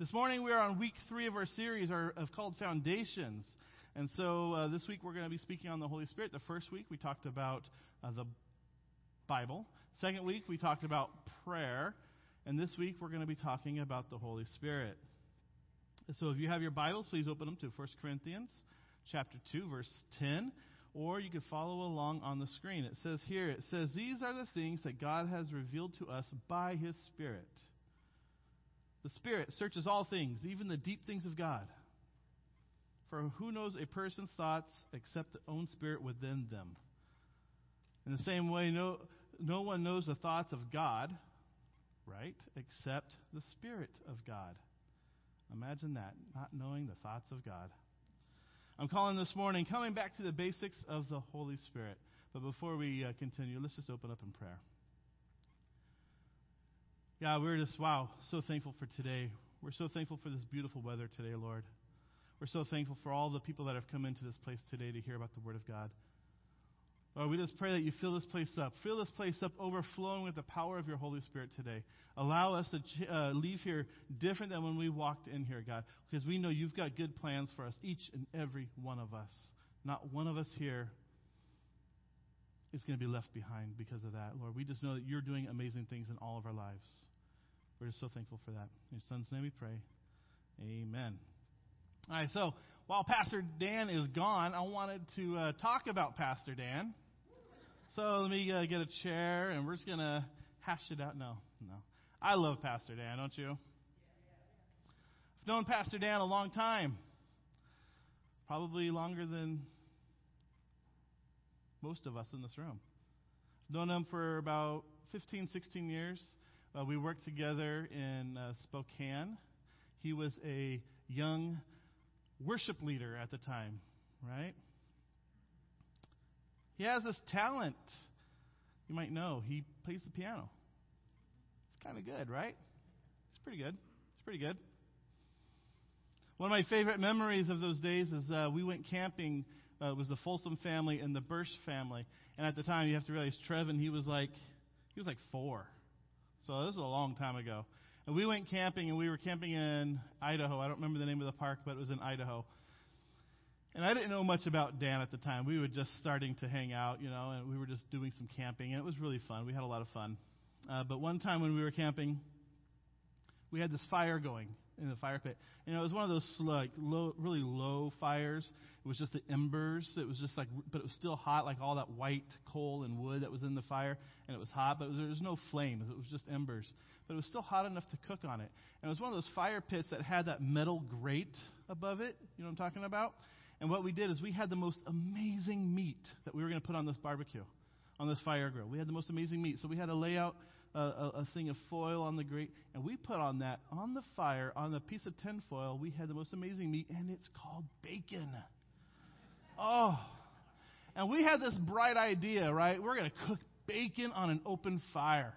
This morning we are on week three of our series our, of called Foundations. And so uh, this week we're going to be speaking on the Holy Spirit. The first week we talked about uh, the Bible. Second week we talked about prayer. And this week we're going to be talking about the Holy Spirit. So if you have your Bibles, please open them to 1 Corinthians chapter 2, verse 10. Or you can follow along on the screen. It says here, it says, These are the things that God has revealed to us by His Spirit. The Spirit searches all things, even the deep things of God. For who knows a person's thoughts except the own spirit within them? In the same way, no, no one knows the thoughts of God, right, except the Spirit of God. Imagine that, not knowing the thoughts of God. I'm calling this morning, coming back to the basics of the Holy Spirit. But before we uh, continue, let's just open up in prayer. Yeah, we're just, wow, so thankful for today. We're so thankful for this beautiful weather today, Lord. We're so thankful for all the people that have come into this place today to hear about the Word of God. Lord, we just pray that you fill this place up. Fill this place up overflowing with the power of your Holy Spirit today. Allow us to uh, leave here different than when we walked in here, God, because we know you've got good plans for us, each and every one of us. Not one of us here is going to be left behind because of that, Lord. We just know that you're doing amazing things in all of our lives. We're just so thankful for that. In your son's name we pray. Amen. All right, so while Pastor Dan is gone, I wanted to uh, talk about Pastor Dan. So let me uh, get a chair, and we're just going to hash it out. No, no. I love Pastor Dan, don't you? I've known Pastor Dan a long time, probably longer than most of us in this room. I've known him for about 15, 16 years. Uh, we worked together in uh, Spokane. He was a young worship leader at the time, right? He has this talent. You might know he plays the piano. It's kind of good, right? It's pretty good. It's pretty good. One of my favorite memories of those days is uh, we went camping. Uh, it was the Folsom family and the Bursch family. And at the time, you have to realize Trevin, he was like, he was like four. So this was a long time ago. And we went camping, and we were camping in Idaho. I don't remember the name of the park, but it was in Idaho. And I didn't know much about Dan at the time. We were just starting to hang out, you know, and we were just doing some camping, and it was really fun. We had a lot of fun. Uh, but one time when we were camping, we had this fire going in the fire pit. And it was one of those like low, really low fires. It was just the embers. It was just like, but it was still hot, like all that white coal and wood that was in the fire, and it was hot. But was, there was no flames. It was just embers. But it was still hot enough to cook on it. And it was one of those fire pits that had that metal grate above it. You know what I'm talking about? And what we did is we had the most amazing meat that we were going to put on this barbecue, on this fire grill. We had the most amazing meat. So we had to lay out a, a, a, thing of foil on the grate, and we put on that on the fire on a piece of tinfoil. We had the most amazing meat, and it's called bacon. Oh, and we had this bright idea, right? We're going to cook bacon on an open fire.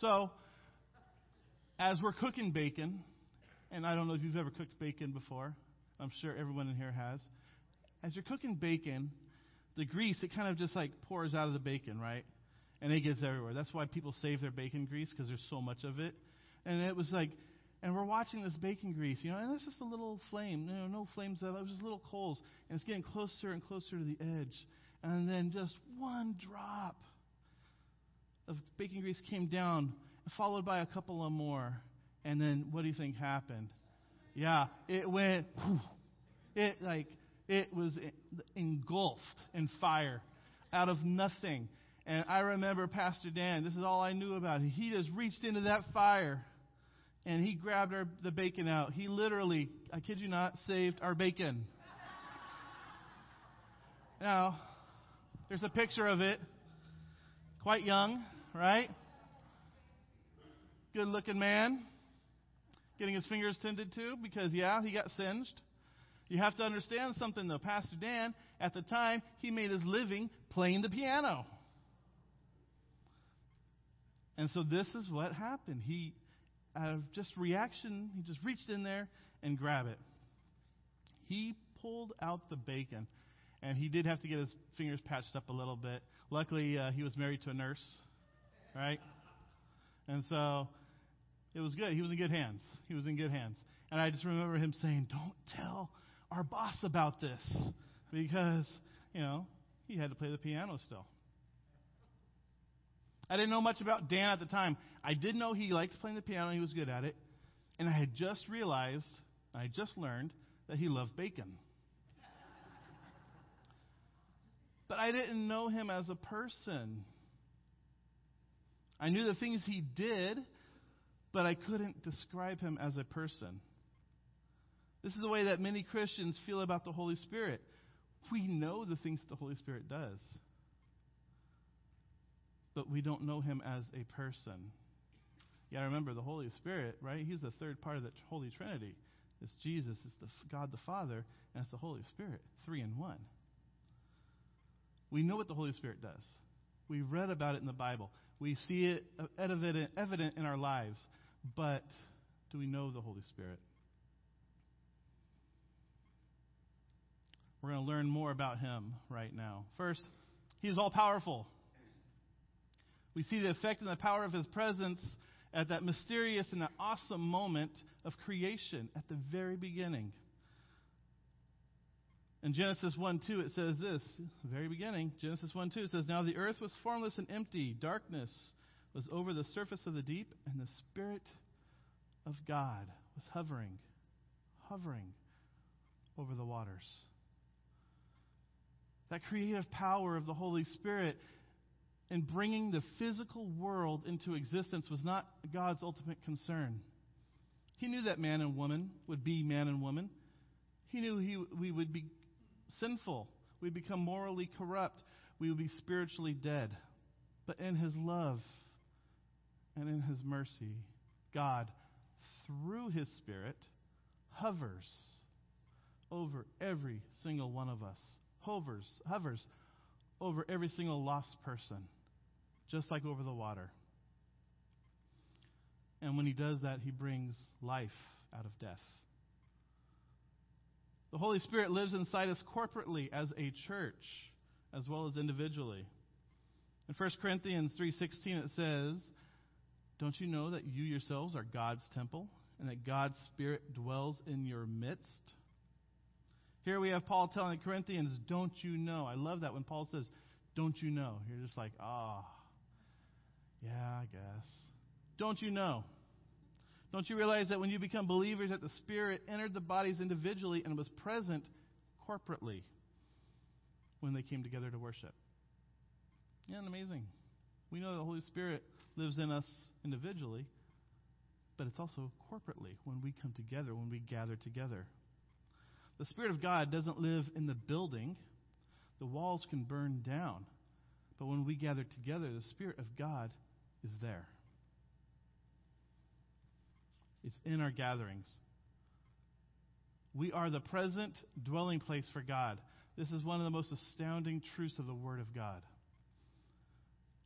So, as we're cooking bacon, and I don't know if you've ever cooked bacon before, I'm sure everyone in here has. As you're cooking bacon, the grease, it kind of just like pours out of the bacon, right? And it gets everywhere. That's why people save their bacon grease because there's so much of it. And it was like, and we're watching this bacon grease, you know, and it's just a little flame, you know, no flames at all. It was just little coals, and it's getting closer and closer to the edge. And then just one drop of bacon grease came down, followed by a couple of more. And then what do you think happened? Yeah, it went, whew, it like it was engulfed in fire out of nothing. And I remember Pastor Dan, this is all I knew about. him. He just reached into that fire and he grabbed our, the bacon out. He literally, I kid you not, saved our bacon. now, there's a picture of it. Quite young, right? Good looking man. Getting his fingers tended to because, yeah, he got singed. You have to understand something though. Pastor Dan, at the time, he made his living playing the piano. And so this is what happened. He, out of just reaction, he just reached in there and grabbed it. He pulled out the bacon, and he did have to get his fingers patched up a little bit. Luckily, uh, he was married to a nurse, right? And so it was good. He was in good hands. He was in good hands. And I just remember him saying, Don't tell our boss about this. Because, you know, he had to play the piano still. I didn't know much about Dan at the time. I did know he liked playing the piano, he was good at it. And I had just realized, I just learned, that he loved bacon. but I didn't know him as a person. I knew the things he did, but I couldn't describe him as a person. This is the way that many Christians feel about the Holy Spirit. We know the things that the Holy Spirit does, but we don't know him as a person. Yeah, remember the Holy Spirit, right? He's the third part of the Holy Trinity. It's Jesus, it's the God the Father, and it's the Holy Spirit, three in one. We know what the Holy Spirit does. We read about it in the Bible. We see it uh, evident, evident in our lives. But do we know the Holy Spirit? We're going to learn more about him right now. First, he is all powerful. We see the effect and the power of his presence at that mysterious and that awesome moment of creation at the very beginning. In Genesis 1 2, it says this, very beginning, Genesis 1 2, it says, Now the earth was formless and empty, darkness was over the surface of the deep, and the Spirit of God was hovering, hovering over the waters. That creative power of the Holy Spirit in bringing the physical world into existence was not God's ultimate concern. He knew that man and woman would be man and woman. He knew he, we would be sinful. We'd become morally corrupt. We would be spiritually dead. But in his love and in his mercy, God, through his Spirit, hovers over every single one of us. Hovers, hovers over every single lost person, just like over the water. And when he does that, he brings life out of death. The Holy Spirit lives inside us corporately as a church, as well as individually. In 1 Corinthians 3:16 it says, "Don't you know that you yourselves are God's temple and that God's Spirit dwells in your midst?" Here we have Paul telling the Corinthians, Don't you know? I love that when Paul says, Don't you know? You're just like, Ah, oh, yeah, I guess. Don't you know? Don't you realize that when you become believers, that the Spirit entered the bodies individually and was present corporately when they came together to worship? Isn't amazing? We know the Holy Spirit lives in us individually, but it's also corporately when we come together, when we gather together. The Spirit of God doesn't live in the building, the walls can burn down. But when we gather together, the Spirit of God is there. It's in our gatherings. We are the present dwelling place for God. This is one of the most astounding truths of the Word of God.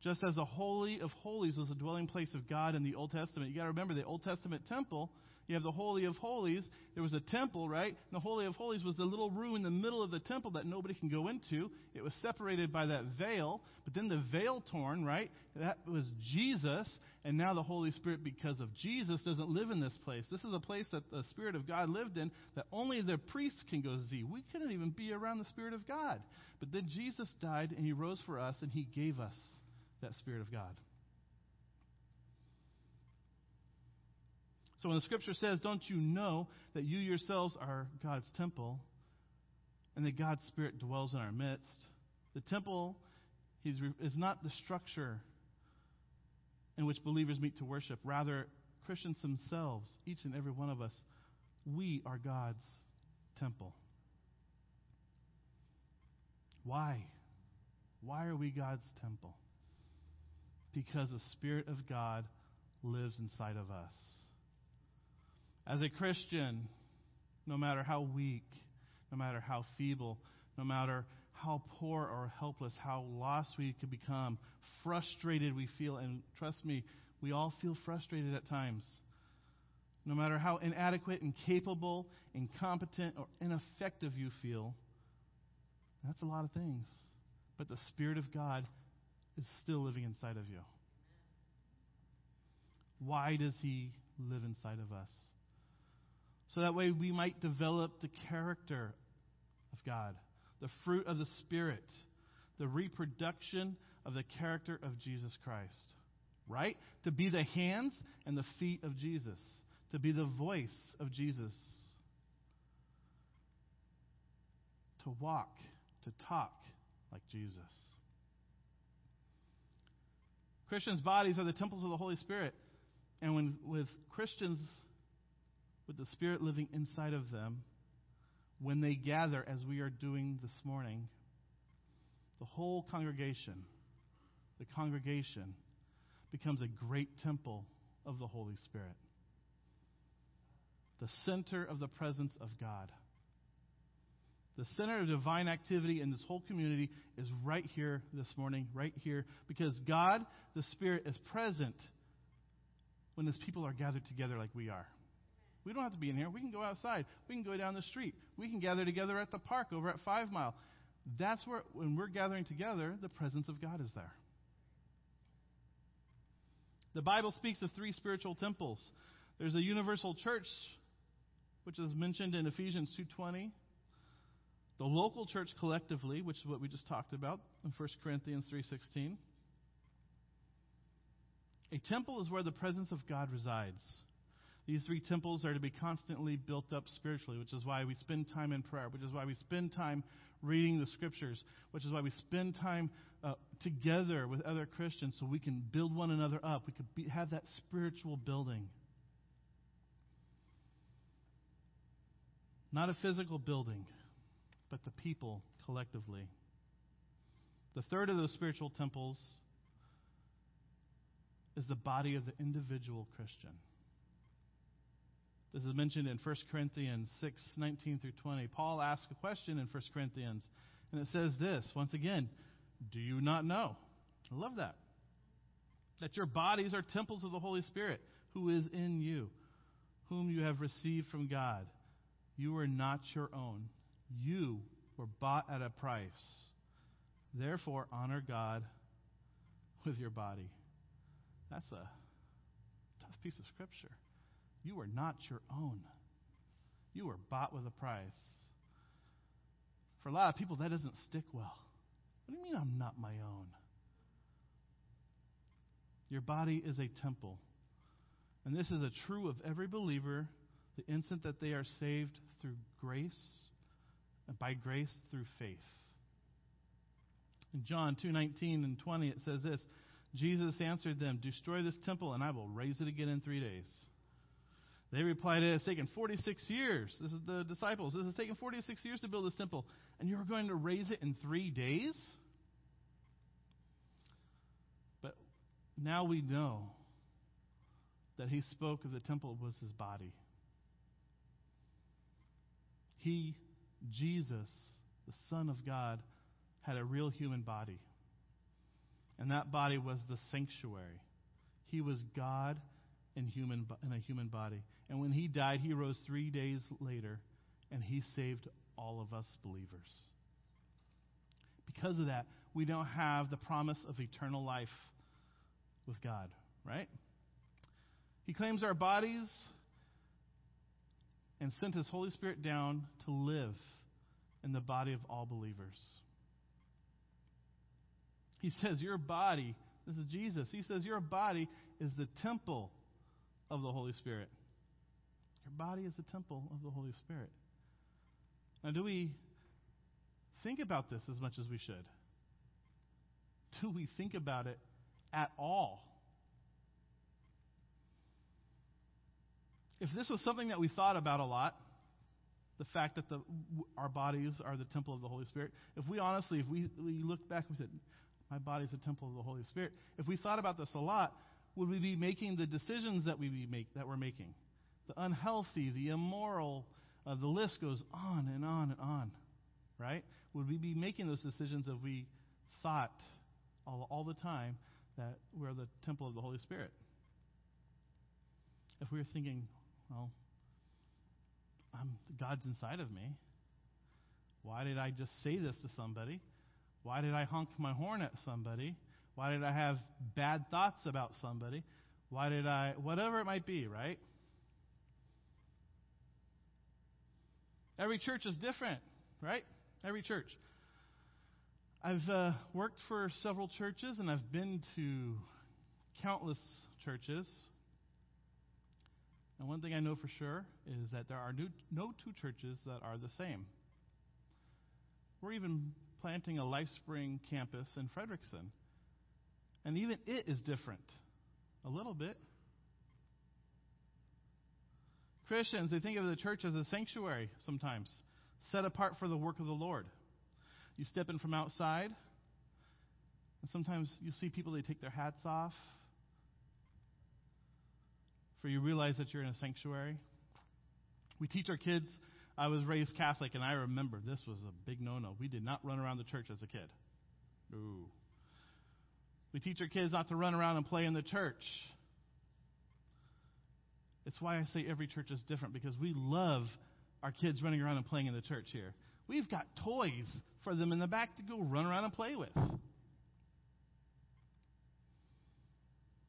Just as the Holy of Holies was a dwelling place of God in the Old Testament, you got to remember the Old Testament temple you have the Holy of Holies. There was a temple, right? And the Holy of Holies was the little room in the middle of the temple that nobody can go into. It was separated by that veil, but then the veil torn, right? That was Jesus, and now the Holy Spirit, because of Jesus, doesn't live in this place. This is a place that the Spirit of God lived in that only the priests can go see. We couldn't even be around the Spirit of God. But then Jesus died, and He rose for us, and He gave us that Spirit of God. So when the scripture says, Don't you know that you yourselves are God's temple and that God's Spirit dwells in our midst? The temple is not the structure in which believers meet to worship. Rather, Christians themselves, each and every one of us, we are God's temple. Why? Why are we God's temple? Because the Spirit of God lives inside of us. As a Christian, no matter how weak, no matter how feeble, no matter how poor or helpless, how lost we could become, frustrated we feel, and trust me, we all feel frustrated at times. No matter how inadequate, incapable, incompetent, or ineffective you feel, that's a lot of things. But the Spirit of God is still living inside of you. Why does He live inside of us. So that way we might develop the character of God, the fruit of the Spirit, the reproduction of the character of Jesus Christ. Right? To be the hands and the feet of Jesus, to be the voice of Jesus, to walk, to talk like Jesus. Christians' bodies are the temples of the Holy Spirit. And when with Christians with the Spirit living inside of them, when they gather as we are doing this morning, the whole congregation, the congregation becomes a great temple of the Holy Spirit. The center of the presence of God. The center of divine activity in this whole community is right here this morning, right here, because God, the Spirit, is present when His people are gathered together like we are. We don't have to be in here. We can go outside. We can go down the street. We can gather together at the park over at Five Mile. That's where, when we're gathering together, the presence of God is there. The Bible speaks of three spiritual temples. There's a universal church, which is mentioned in Ephesians 2:20 the local church collectively, which is what we just talked about in 1 Corinthians 3:16. A temple is where the presence of God resides. These three temples are to be constantly built up spiritually, which is why we spend time in prayer, which is why we spend time reading the scriptures, which is why we spend time uh, together with other Christians so we can build one another up. We could have that spiritual building. Not a physical building, but the people collectively. The third of those spiritual temples is the body of the individual Christian. This is mentioned in 1 Corinthians 6 19 through 20. Paul asks a question in 1 Corinthians, and it says this once again, Do you not know? I love that. That your bodies are temples of the Holy Spirit, who is in you, whom you have received from God. You are not your own. You were bought at a price. Therefore, honor God with your body. That's a tough piece of scripture. You are not your own. You were bought with a price. For a lot of people, that doesn't stick well. What do you mean I'm not my own? Your body is a temple. And this is a true of every believer the instant that they are saved through grace and by grace through faith. In John 2:19 and 20 it says this, Jesus answered them, "Destroy this temple and I will raise it again in 3 days." They replied, It has taken 46 years. This is the disciples. This has taken 46 years to build this temple, and you're going to raise it in three days? But now we know that he spoke of the temple was his body. He Jesus, the Son of God, had a real human body. And that body was the sanctuary. He was God in, human, in a human body. And when he died, he rose three days later, and he saved all of us believers. Because of that, we don't have the promise of eternal life with God, right? He claims our bodies and sent his Holy Spirit down to live in the body of all believers. He says, Your body, this is Jesus, he says, Your body is the temple of the Holy Spirit. Your body is the temple of the Holy Spirit. Now, do we think about this as much as we should? Do we think about it at all? If this was something that we thought about a lot, the fact that the, our bodies are the temple of the Holy Spirit, if we honestly, if we, we look back and we said, my body is a temple of the Holy Spirit, if we thought about this a lot, would we be making the decisions that we make that we're making? The unhealthy, the immoral, uh, the list goes on and on and on, right? Would we be making those decisions if we thought all, all the time that we're the temple of the Holy Spirit? If we were thinking, well, I'm, God's inside of me. Why did I just say this to somebody? Why did I honk my horn at somebody? Why did I have bad thoughts about somebody? Why did I, whatever it might be, right? Every church is different, right? Every church. I've uh, worked for several churches and I've been to countless churches. And one thing I know for sure is that there are new, no two churches that are the same. We're even planting a LifeSpring campus in Frederickson. And even it is different. A little bit. Christians, they think of the church as a sanctuary sometimes, set apart for the work of the Lord. You step in from outside, and sometimes you see people, they take their hats off. For you realize that you're in a sanctuary. We teach our kids. I was raised Catholic, and I remember this was a big no no. We did not run around the church as a kid. No. We teach our kids not to run around and play in the church. It's why I say every church is different because we love our kids running around and playing in the church here. We've got toys for them in the back to go run around and play with.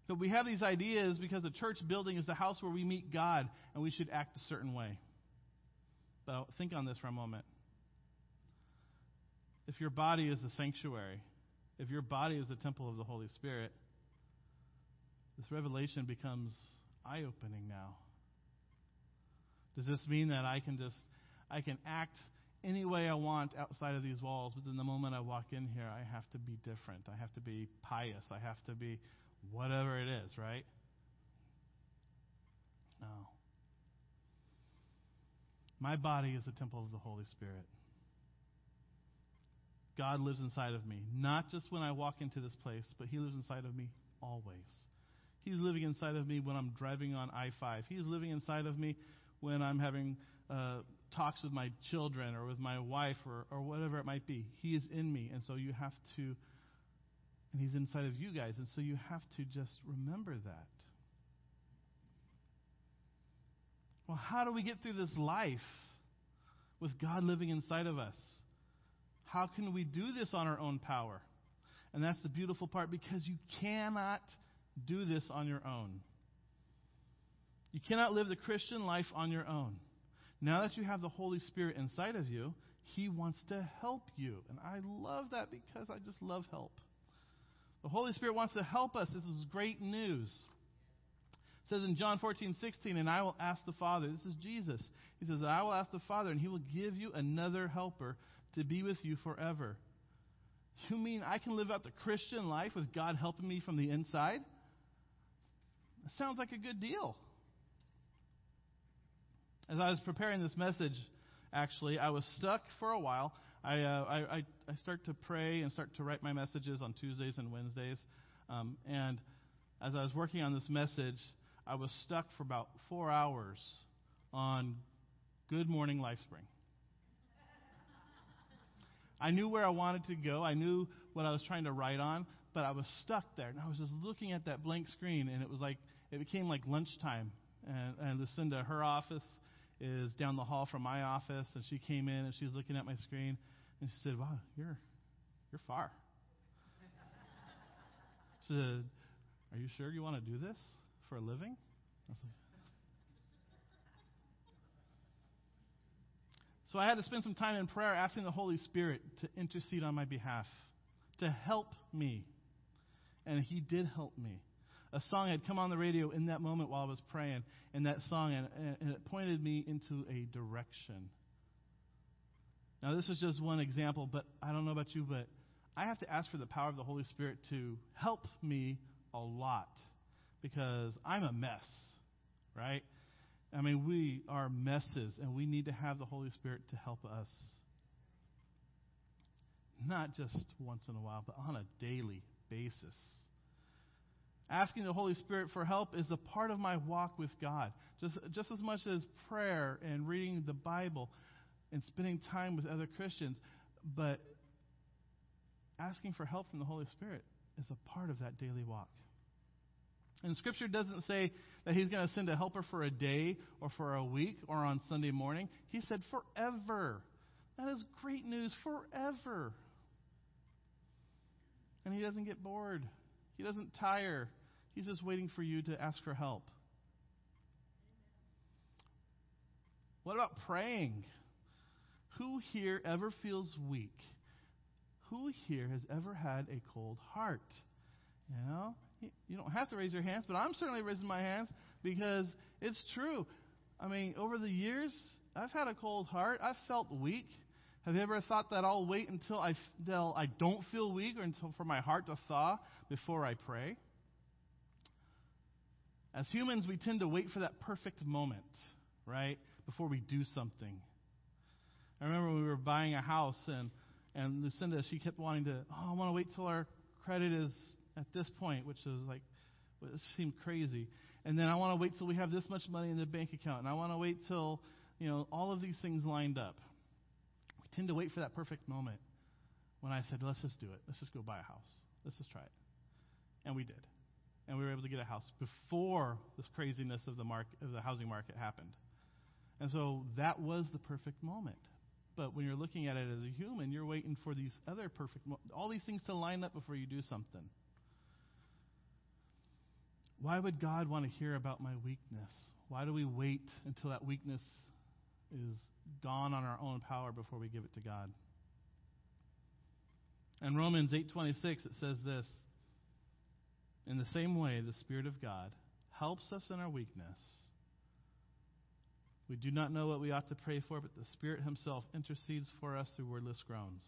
But we have these ideas because the church building is the house where we meet God and we should act a certain way. But I'll think on this for a moment. If your body is a sanctuary, if your body is a temple of the Holy Spirit, this revelation becomes eye opening now. Does this mean that I can just I can act any way I want outside of these walls, but then the moment I walk in here, I have to be different. I have to be pious. I have to be whatever it is, right? No. My body is a temple of the Holy Spirit. God lives inside of me, not just when I walk into this place, but He lives inside of me always. He's living inside of me when I'm driving on I 5. He's living inside of me when I'm having uh, talks with my children or with my wife or, or whatever it might be. He is in me. And so you have to, and He's inside of you guys. And so you have to just remember that. Well, how do we get through this life with God living inside of us? How can we do this on our own power? And that's the beautiful part because you cannot do this on your own. You cannot live the Christian life on your own. Now that you have the Holy Spirit inside of you, He wants to help you. And I love that because I just love help. The Holy Spirit wants to help us. This is great news. It says in John 14, 16, and I will ask the Father, this is Jesus. He says, I will ask the Father, and He will give you another helper to be with you forever. You mean I can live out the Christian life with God helping me from the inside? That sounds like a good deal. As I was preparing this message, actually, I was stuck for a while. I, uh, I, I, start to pray and start to write my messages on Tuesdays and Wednesdays. Um, and as I was working on this message, I was stuck for about four hours on Good Morning LifeSpring. I knew where I wanted to go. I knew what I was trying to write on, but I was stuck there. And I was just looking at that blank screen, and it was like, it became like lunchtime. And, and Lucinda, her office is down the hall from my office, and she came in and she was looking at my screen, and she said, "Wow, you're you're far." she said, "Are you sure you want to do this for a living?" I So I had to spend some time in prayer asking the Holy Spirit to intercede on my behalf, to help me. And He did help me. A song had come on the radio in that moment while I was praying, and that song, and, and it pointed me into a direction. Now, this is just one example, but I don't know about you, but I have to ask for the power of the Holy Spirit to help me a lot because I'm a mess, right? I mean, we are messes, and we need to have the Holy Spirit to help us. Not just once in a while, but on a daily basis. Asking the Holy Spirit for help is a part of my walk with God, just, just as much as prayer and reading the Bible and spending time with other Christians. But asking for help from the Holy Spirit is a part of that daily walk. And Scripture doesn't say that He's going to send a helper for a day or for a week or on Sunday morning. He said forever. That is great news, forever. And He doesn't get bored, He doesn't tire, He's just waiting for you to ask for help. What about praying? Who here ever feels weak? Who here has ever had a cold heart? You know, you don't have to raise your hands, but I'm certainly raising my hands because it's true. I mean, over the years, I've had a cold heart. I've felt weak. Have you ever thought that I'll wait until I, I don't feel weak or until for my heart to thaw before I pray? As humans, we tend to wait for that perfect moment, right, before we do something. I remember we were buying a house, and, and Lucinda, she kept wanting to, oh, I want to wait till our credit is at this point, which was like, it seemed crazy. And then I want to wait till we have this much money in the bank account, and I want to wait till, you know, all of these things lined up. We tend to wait for that perfect moment. When I said, let's just do it. Let's just go buy a house. Let's just try it. And we did and we were able to get a house before this craziness of the market, of the housing market happened. And so that was the perfect moment. But when you're looking at it as a human, you're waiting for these other perfect, mo- all these things to line up before you do something. Why would God want to hear about my weakness? Why do we wait until that weakness is gone on our own power before we give it to God? In Romans 8:26 it says this, in the same way, the Spirit of God helps us in our weakness. We do not know what we ought to pray for, but the Spirit Himself intercedes for us through wordless groans.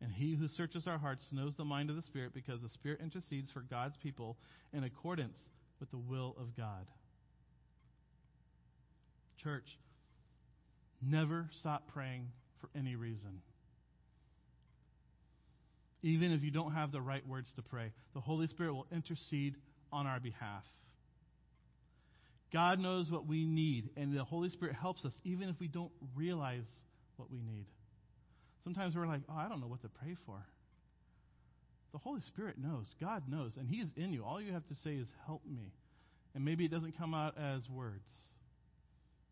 And He who searches our hearts knows the mind of the Spirit, because the Spirit intercedes for God's people in accordance with the will of God. Church, never stop praying for any reason. Even if you don't have the right words to pray, the Holy Spirit will intercede on our behalf. God knows what we need, and the Holy Spirit helps us even if we don't realize what we need. Sometimes we're like, oh, I don't know what to pray for. The Holy Spirit knows. God knows, and He's in you. All you have to say is, help me. And maybe it doesn't come out as words.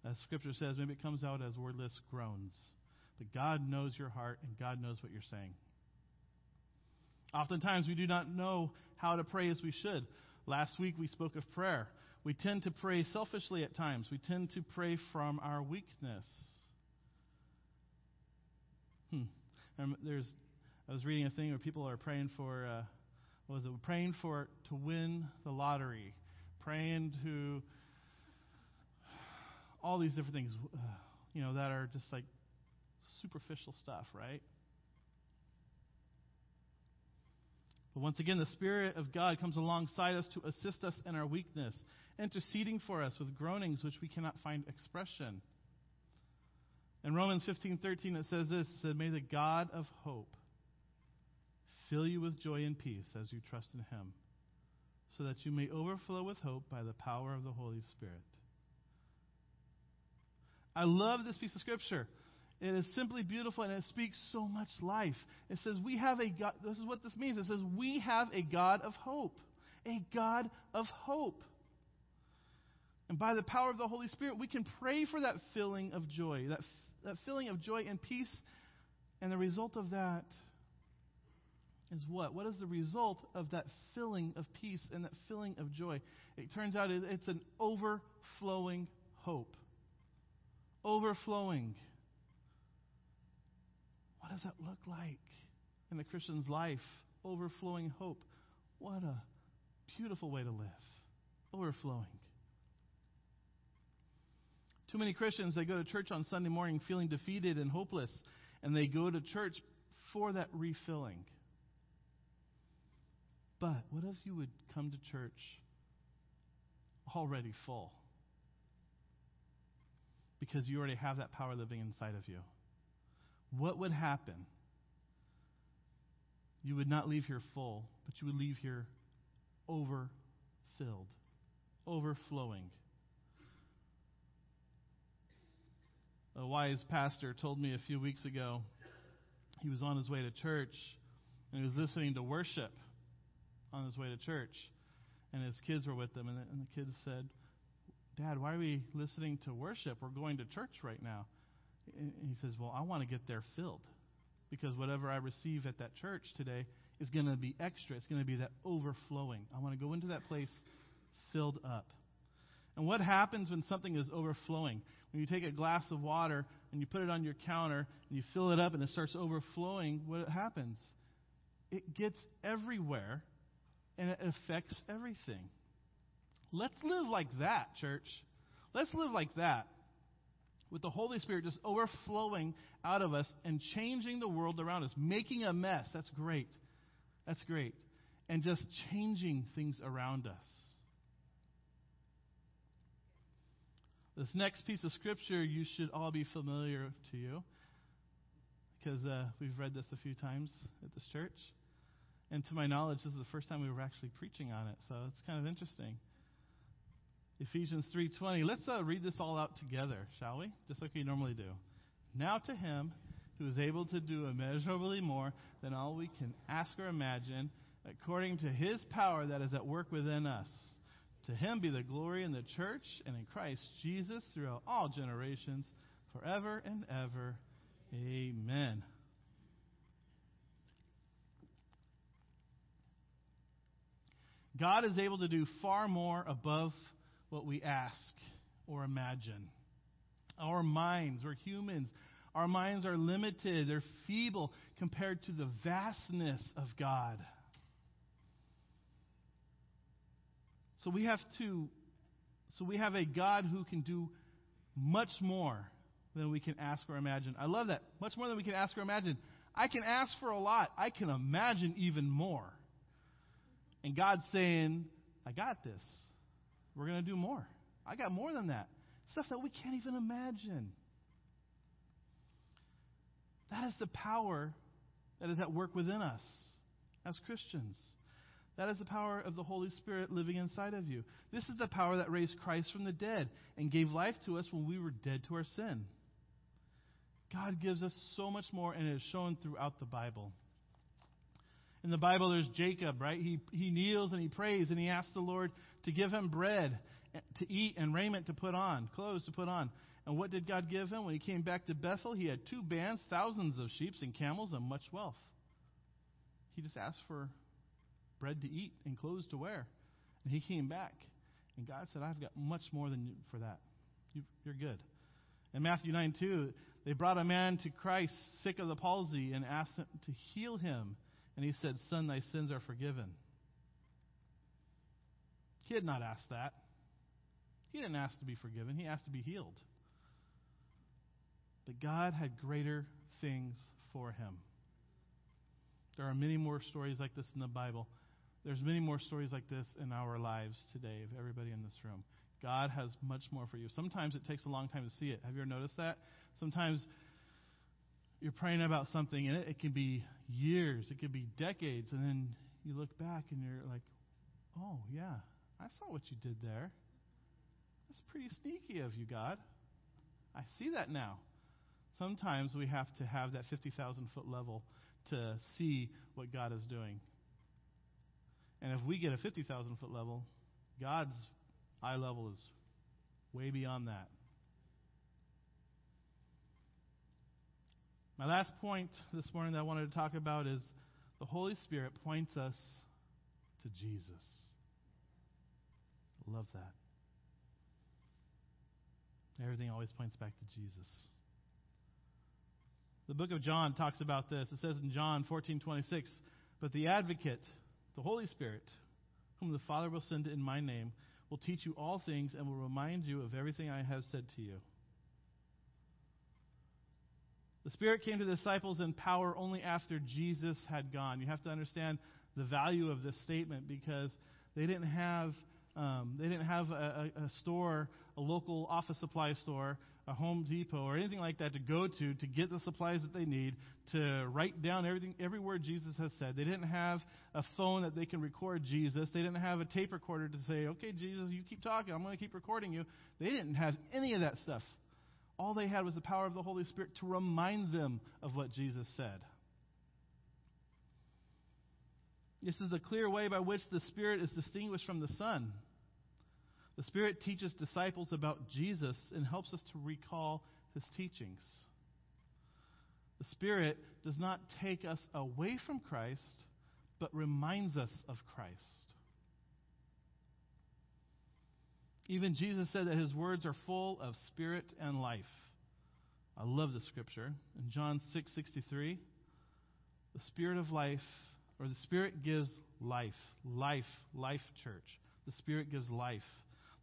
As Scripture says, maybe it comes out as wordless groans. But God knows your heart, and God knows what you're saying. Oftentimes, we do not know how to pray as we should. Last week, we spoke of prayer. We tend to pray selfishly at times, we tend to pray from our weakness. Hmm. there's, I was reading a thing where people are praying for, uh, what was it? Praying for to win the lottery, praying to all these different things, uh, you know, that are just like superficial stuff, right? But once again, the Spirit of God comes alongside us to assist us in our weakness, interceding for us with groanings which we cannot find expression. In Romans 15:13 it says this, it "May the God of hope fill you with joy and peace as you trust in him, so that you may overflow with hope by the power of the Holy Spirit." I love this piece of scripture. It is simply beautiful and it speaks so much life. It says, We have a God. This is what this means. It says, We have a God of hope. A God of hope. And by the power of the Holy Spirit, we can pray for that feeling of joy, that, that feeling of joy and peace. And the result of that is what? What is the result of that feeling of peace and that feeling of joy? It turns out it's an overflowing hope. Overflowing. What does that look like in the Christian's life? Overflowing hope. What a beautiful way to live. Overflowing. Too many Christians, they go to church on Sunday morning feeling defeated and hopeless, and they go to church for that refilling. But what if you would come to church already full? Because you already have that power living inside of you what would happen? You would not leave here full, but you would leave here overfilled, overflowing. A wise pastor told me a few weeks ago he was on his way to church and he was listening to worship on his way to church. And his kids were with him, and the, and the kids said, Dad, why are we listening to worship? We're going to church right now. And he says, Well, I want to get there filled because whatever I receive at that church today is going to be extra. It's going to be that overflowing. I want to go into that place filled up. And what happens when something is overflowing? When you take a glass of water and you put it on your counter and you fill it up and it starts overflowing, what happens? It gets everywhere and it affects everything. Let's live like that, church. Let's live like that. With the Holy Spirit just overflowing out of us and changing the world around us, making a mess. That's great. That's great. And just changing things around us. This next piece of scripture you should all be familiar to you because uh, we've read this a few times at this church. And to my knowledge, this is the first time we were actually preaching on it, so it's kind of interesting. Ephesians 3:20. Let's uh, read this all out together, shall we? Just like we normally do. Now to him who is able to do immeasurably more than all we can ask or imagine, according to his power that is at work within us. To him be the glory in the church and in Christ Jesus throughout all generations, forever and ever. Amen. God is able to do far more above what we ask or imagine. Our minds, we're humans. Our minds are limited, they're feeble compared to the vastness of God. So we have to so we have a God who can do much more than we can ask or imagine. I love that. Much more than we can ask or imagine. I can ask for a lot. I can imagine even more. And God's saying, I got this. We're going to do more. I got more than that. Stuff that we can't even imagine. That is the power that is at work within us as Christians. That is the power of the Holy Spirit living inside of you. This is the power that raised Christ from the dead and gave life to us when we were dead to our sin. God gives us so much more, and it is shown throughout the Bible. In the Bible, there's Jacob, right? He, he kneels and he prays and he asks the Lord to give him bread to eat and raiment to put on, clothes to put on. And what did God give him? When he came back to Bethel, he had two bands, thousands of sheep and camels, and much wealth. He just asked for bread to eat and clothes to wear. And he came back. And God said, I've got much more than you for that. You, you're good. In Matthew 9 2, they brought a man to Christ sick of the palsy and asked him to heal him. And he said, Son, thy sins are forgiven. He had not asked that. He didn't ask to be forgiven, he asked to be healed. But God had greater things for him. There are many more stories like this in the Bible. There's many more stories like this in our lives today of everybody in this room. God has much more for you. Sometimes it takes a long time to see it. Have you ever noticed that? Sometimes you're praying about something and it, it can be years, it could be decades, and then you look back and you're like, oh, yeah, I saw what you did there. That's pretty sneaky of you, God. I see that now. Sometimes we have to have that 50,000 foot level to see what God is doing. And if we get a 50,000 foot level, God's eye level is way beyond that. My last point this morning that I wanted to talk about is the Holy Spirit points us to Jesus. Love that. Everything always points back to Jesus. The book of John talks about this. It says in John 14:26, "But the advocate, the Holy Spirit, whom the Father will send in my name, will teach you all things and will remind you of everything I have said to you." The Spirit came to the disciples in power only after Jesus had gone. You have to understand the value of this statement because they didn't have um, they didn't have a, a, store, a local office supply store, a Home Depot, or anything like that to go to to get the supplies that they need to write down everything, every word Jesus has said. They didn't have a phone that they can record Jesus. They didn't have a tape recorder to say, "Okay, Jesus, you keep talking. I'm going to keep recording you." They didn't have any of that stuff. All they had was the power of the Holy Spirit to remind them of what Jesus said. This is the clear way by which the Spirit is distinguished from the Son. The Spirit teaches disciples about Jesus and helps us to recall his teachings. The Spirit does not take us away from Christ, but reminds us of Christ. Even Jesus said that his words are full of spirit and life. I love the scripture. In John 6:63, the spirit of life or the spirit gives life. Life, life church. The spirit gives life.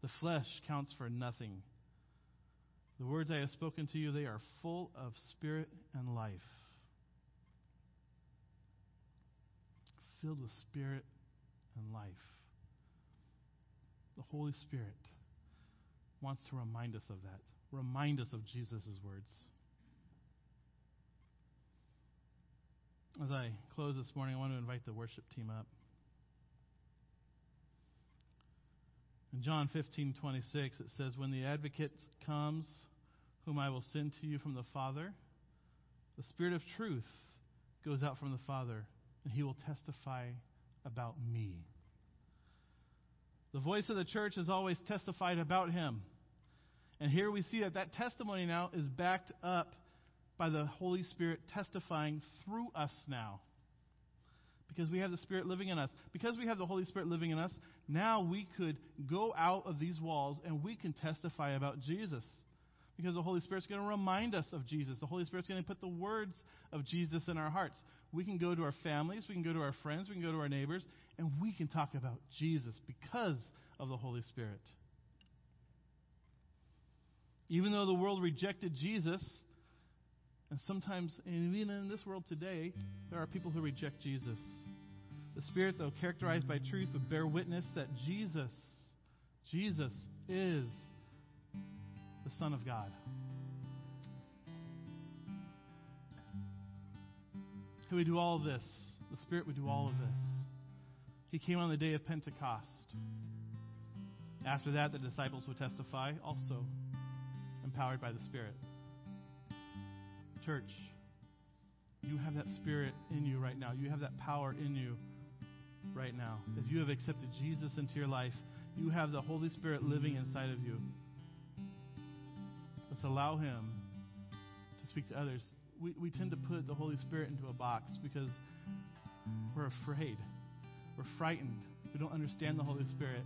The flesh counts for nothing. The words I have spoken to you, they are full of spirit and life. Filled with spirit and life. The Holy Spirit wants to remind us of that. Remind us of Jesus' words. As I close this morning, I want to invite the worship team up. In John 15, 26, it says, When the advocate comes, whom I will send to you from the Father, the Spirit of truth goes out from the Father, and he will testify about me. The voice of the church has always testified about him. And here we see that that testimony now is backed up by the Holy Spirit testifying through us now. Because we have the Spirit living in us. Because we have the Holy Spirit living in us, now we could go out of these walls and we can testify about Jesus. Because the Holy Spirit's going to remind us of Jesus. The Holy Spirit's going to put the words of Jesus in our hearts. We can go to our families, we can go to our friends, we can go to our neighbors, and we can talk about Jesus because of the Holy Spirit. Even though the world rejected Jesus, and sometimes, and even in this world today, there are people who reject Jesus. The Spirit, though characterized by truth, would bear witness that Jesus, Jesus is the Son of God. He would do all of this. The Spirit would do all of this. He came on the day of Pentecost. After that, the disciples would testify, also empowered by the Spirit. Church, you have that Spirit in you right now. You have that power in you right now. If you have accepted Jesus into your life, you have the Holy Spirit living inside of you. Let's allow Him to speak to others. We, we tend to put the Holy Spirit into a box because we're afraid. We're frightened. We don't understand the Holy Spirit.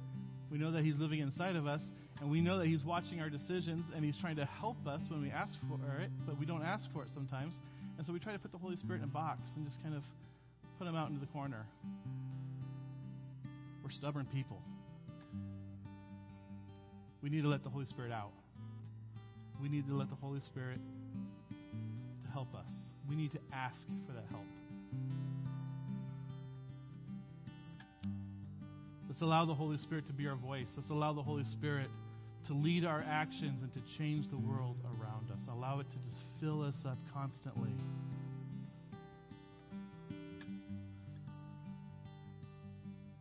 We know that He's living inside of us, and we know that He's watching our decisions, and He's trying to help us when we ask for it, but we don't ask for it sometimes. And so we try to put the Holy Spirit in a box and just kind of put Him out into the corner. We're stubborn people. We need to let the Holy Spirit out. We need to let the Holy Spirit to help us. We need to ask for that help. Let's allow the Holy Spirit to be our voice. Let's allow the Holy Spirit to lead our actions and to change the world around us. Allow it to just fill us up constantly.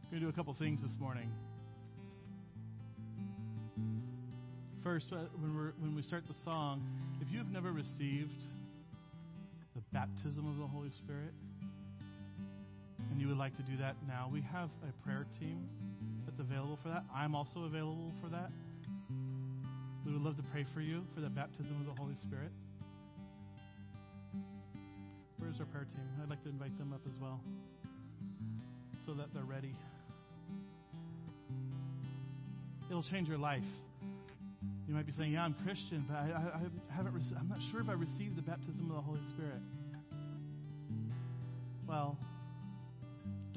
We're going to do a couple things this morning. First, uh, when, we when we start the song, if you have never received the baptism of the Holy Spirit, like to do that now, we have a prayer team that's available for that. I'm also available for that. We would love to pray for you for the baptism of the Holy Spirit. Where's our prayer team? I'd like to invite them up as well so that they're ready. It'll change your life. You might be saying, "Yeah, I'm Christian, but I, I, I haven't. Rec- I'm not sure if I received the baptism of the Holy Spirit." Well,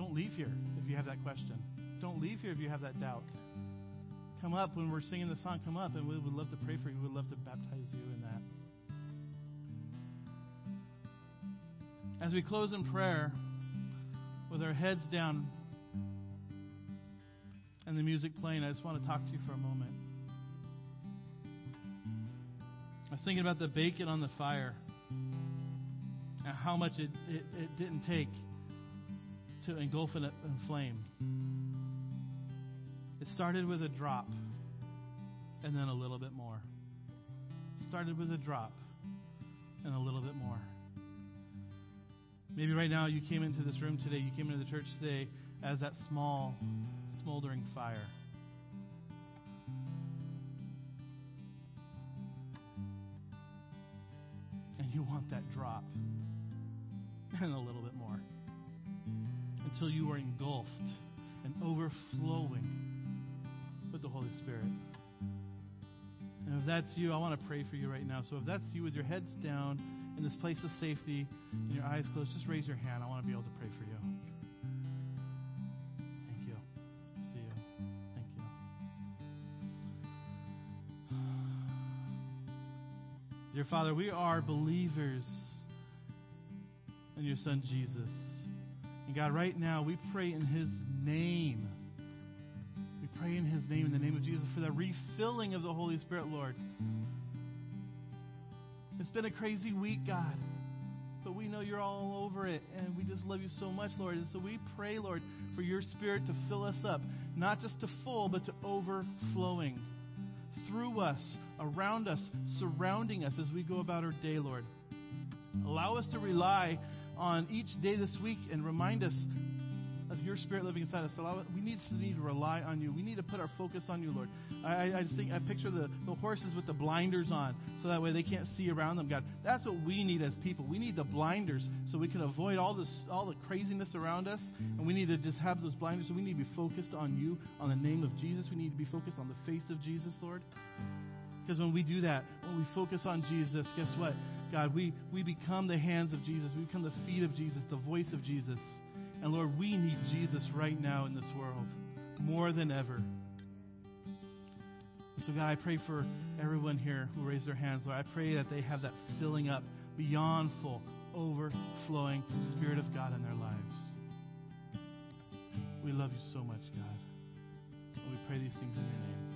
don't leave here if you have that question. Don't leave here if you have that doubt. Come up when we're singing the song. Come up, and we would love to pray for you. We would love to baptize you in that. As we close in prayer, with our heads down and the music playing, I just want to talk to you for a moment. I was thinking about the bacon on the fire and how much it, it, it didn't take to engulf it in flame. It started with a drop and then a little bit more. It started with a drop and a little bit more. Maybe right now you came into this room today, you came into the church today as that small, smoldering fire. And you want that drop and a little bit until you are engulfed and overflowing with the Holy Spirit. And if that's you, I want to pray for you right now. So if that's you with your heads down in this place of safety and your eyes closed, just raise your hand. I want to be able to pray for you. Thank you. See you. Thank you. Dear Father, we are believers in your Son Jesus. And God, right now, we pray in His name. We pray in His name, in the name of Jesus, for the refilling of the Holy Spirit, Lord. It's been a crazy week, God. But we know you're all over it, and we just love you so much, Lord. And so we pray, Lord, for your Spirit to fill us up, not just to full, but to overflowing through us, around us, surrounding us as we go about our day, Lord. Allow us to rely on each day this week and remind us of your spirit living inside us. Allow, we need to need to rely on you. We need to put our focus on you, Lord. I, I just think I picture the, the horses with the blinders on, so that way they can't see around them. God, that's what we need as people. We need the blinders so we can avoid all this, all the craziness around us, and we need to just have those blinders. We need to be focused on you, on the name of Jesus. We need to be focused on the face of Jesus, Lord. Because when we do that, when we focus on Jesus, guess what? God, we, we become the hands of Jesus. We become the feet of Jesus, the voice of Jesus. And Lord, we need Jesus right now in this world more than ever. So, God, I pray for everyone here who raised their hands. Lord, I pray that they have that filling up beyond full, overflowing Spirit of God in their lives. We love you so much, God. And we pray these things in your name.